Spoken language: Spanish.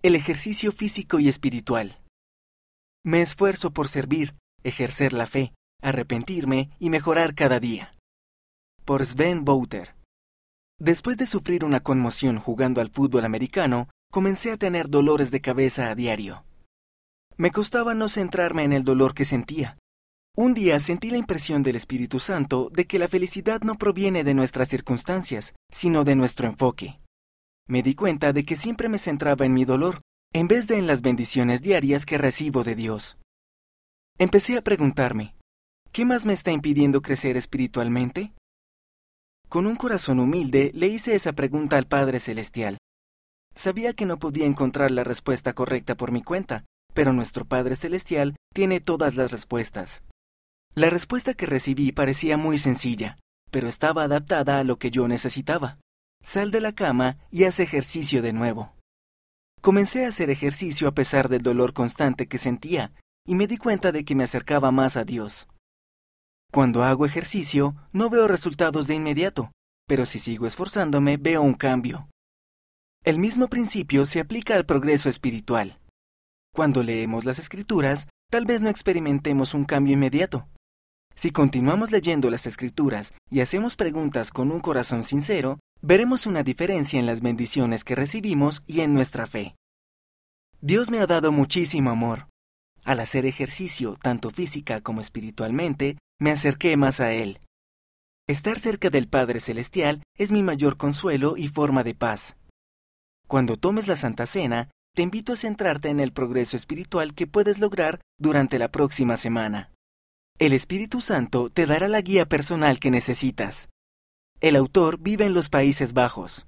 El ejercicio físico y espiritual. Me esfuerzo por servir, ejercer la fe, arrepentirme y mejorar cada día. Por Sven Bouter. Después de sufrir una conmoción jugando al fútbol americano, comencé a tener dolores de cabeza a diario. Me costaba no centrarme en el dolor que sentía. Un día sentí la impresión del Espíritu Santo de que la felicidad no proviene de nuestras circunstancias, sino de nuestro enfoque. Me di cuenta de que siempre me centraba en mi dolor, en vez de en las bendiciones diarias que recibo de Dios. Empecé a preguntarme, ¿qué más me está impidiendo crecer espiritualmente? Con un corazón humilde le hice esa pregunta al Padre Celestial. Sabía que no podía encontrar la respuesta correcta por mi cuenta, pero nuestro Padre Celestial tiene todas las respuestas. La respuesta que recibí parecía muy sencilla, pero estaba adaptada a lo que yo necesitaba. Sal de la cama y haz ejercicio de nuevo. Comencé a hacer ejercicio a pesar del dolor constante que sentía, y me di cuenta de que me acercaba más a Dios. Cuando hago ejercicio, no veo resultados de inmediato, pero si sigo esforzándome, veo un cambio. El mismo principio se aplica al progreso espiritual. Cuando leemos las escrituras, tal vez no experimentemos un cambio inmediato. Si continuamos leyendo las escrituras y hacemos preguntas con un corazón sincero, veremos una diferencia en las bendiciones que recibimos y en nuestra fe. Dios me ha dado muchísimo amor. Al hacer ejercicio, tanto física como espiritualmente, me acerqué más a Él. Estar cerca del Padre Celestial es mi mayor consuelo y forma de paz. Cuando tomes la Santa Cena, te invito a centrarte en el progreso espiritual que puedes lograr durante la próxima semana. El Espíritu Santo te dará la guía personal que necesitas. El autor vive en los Países Bajos.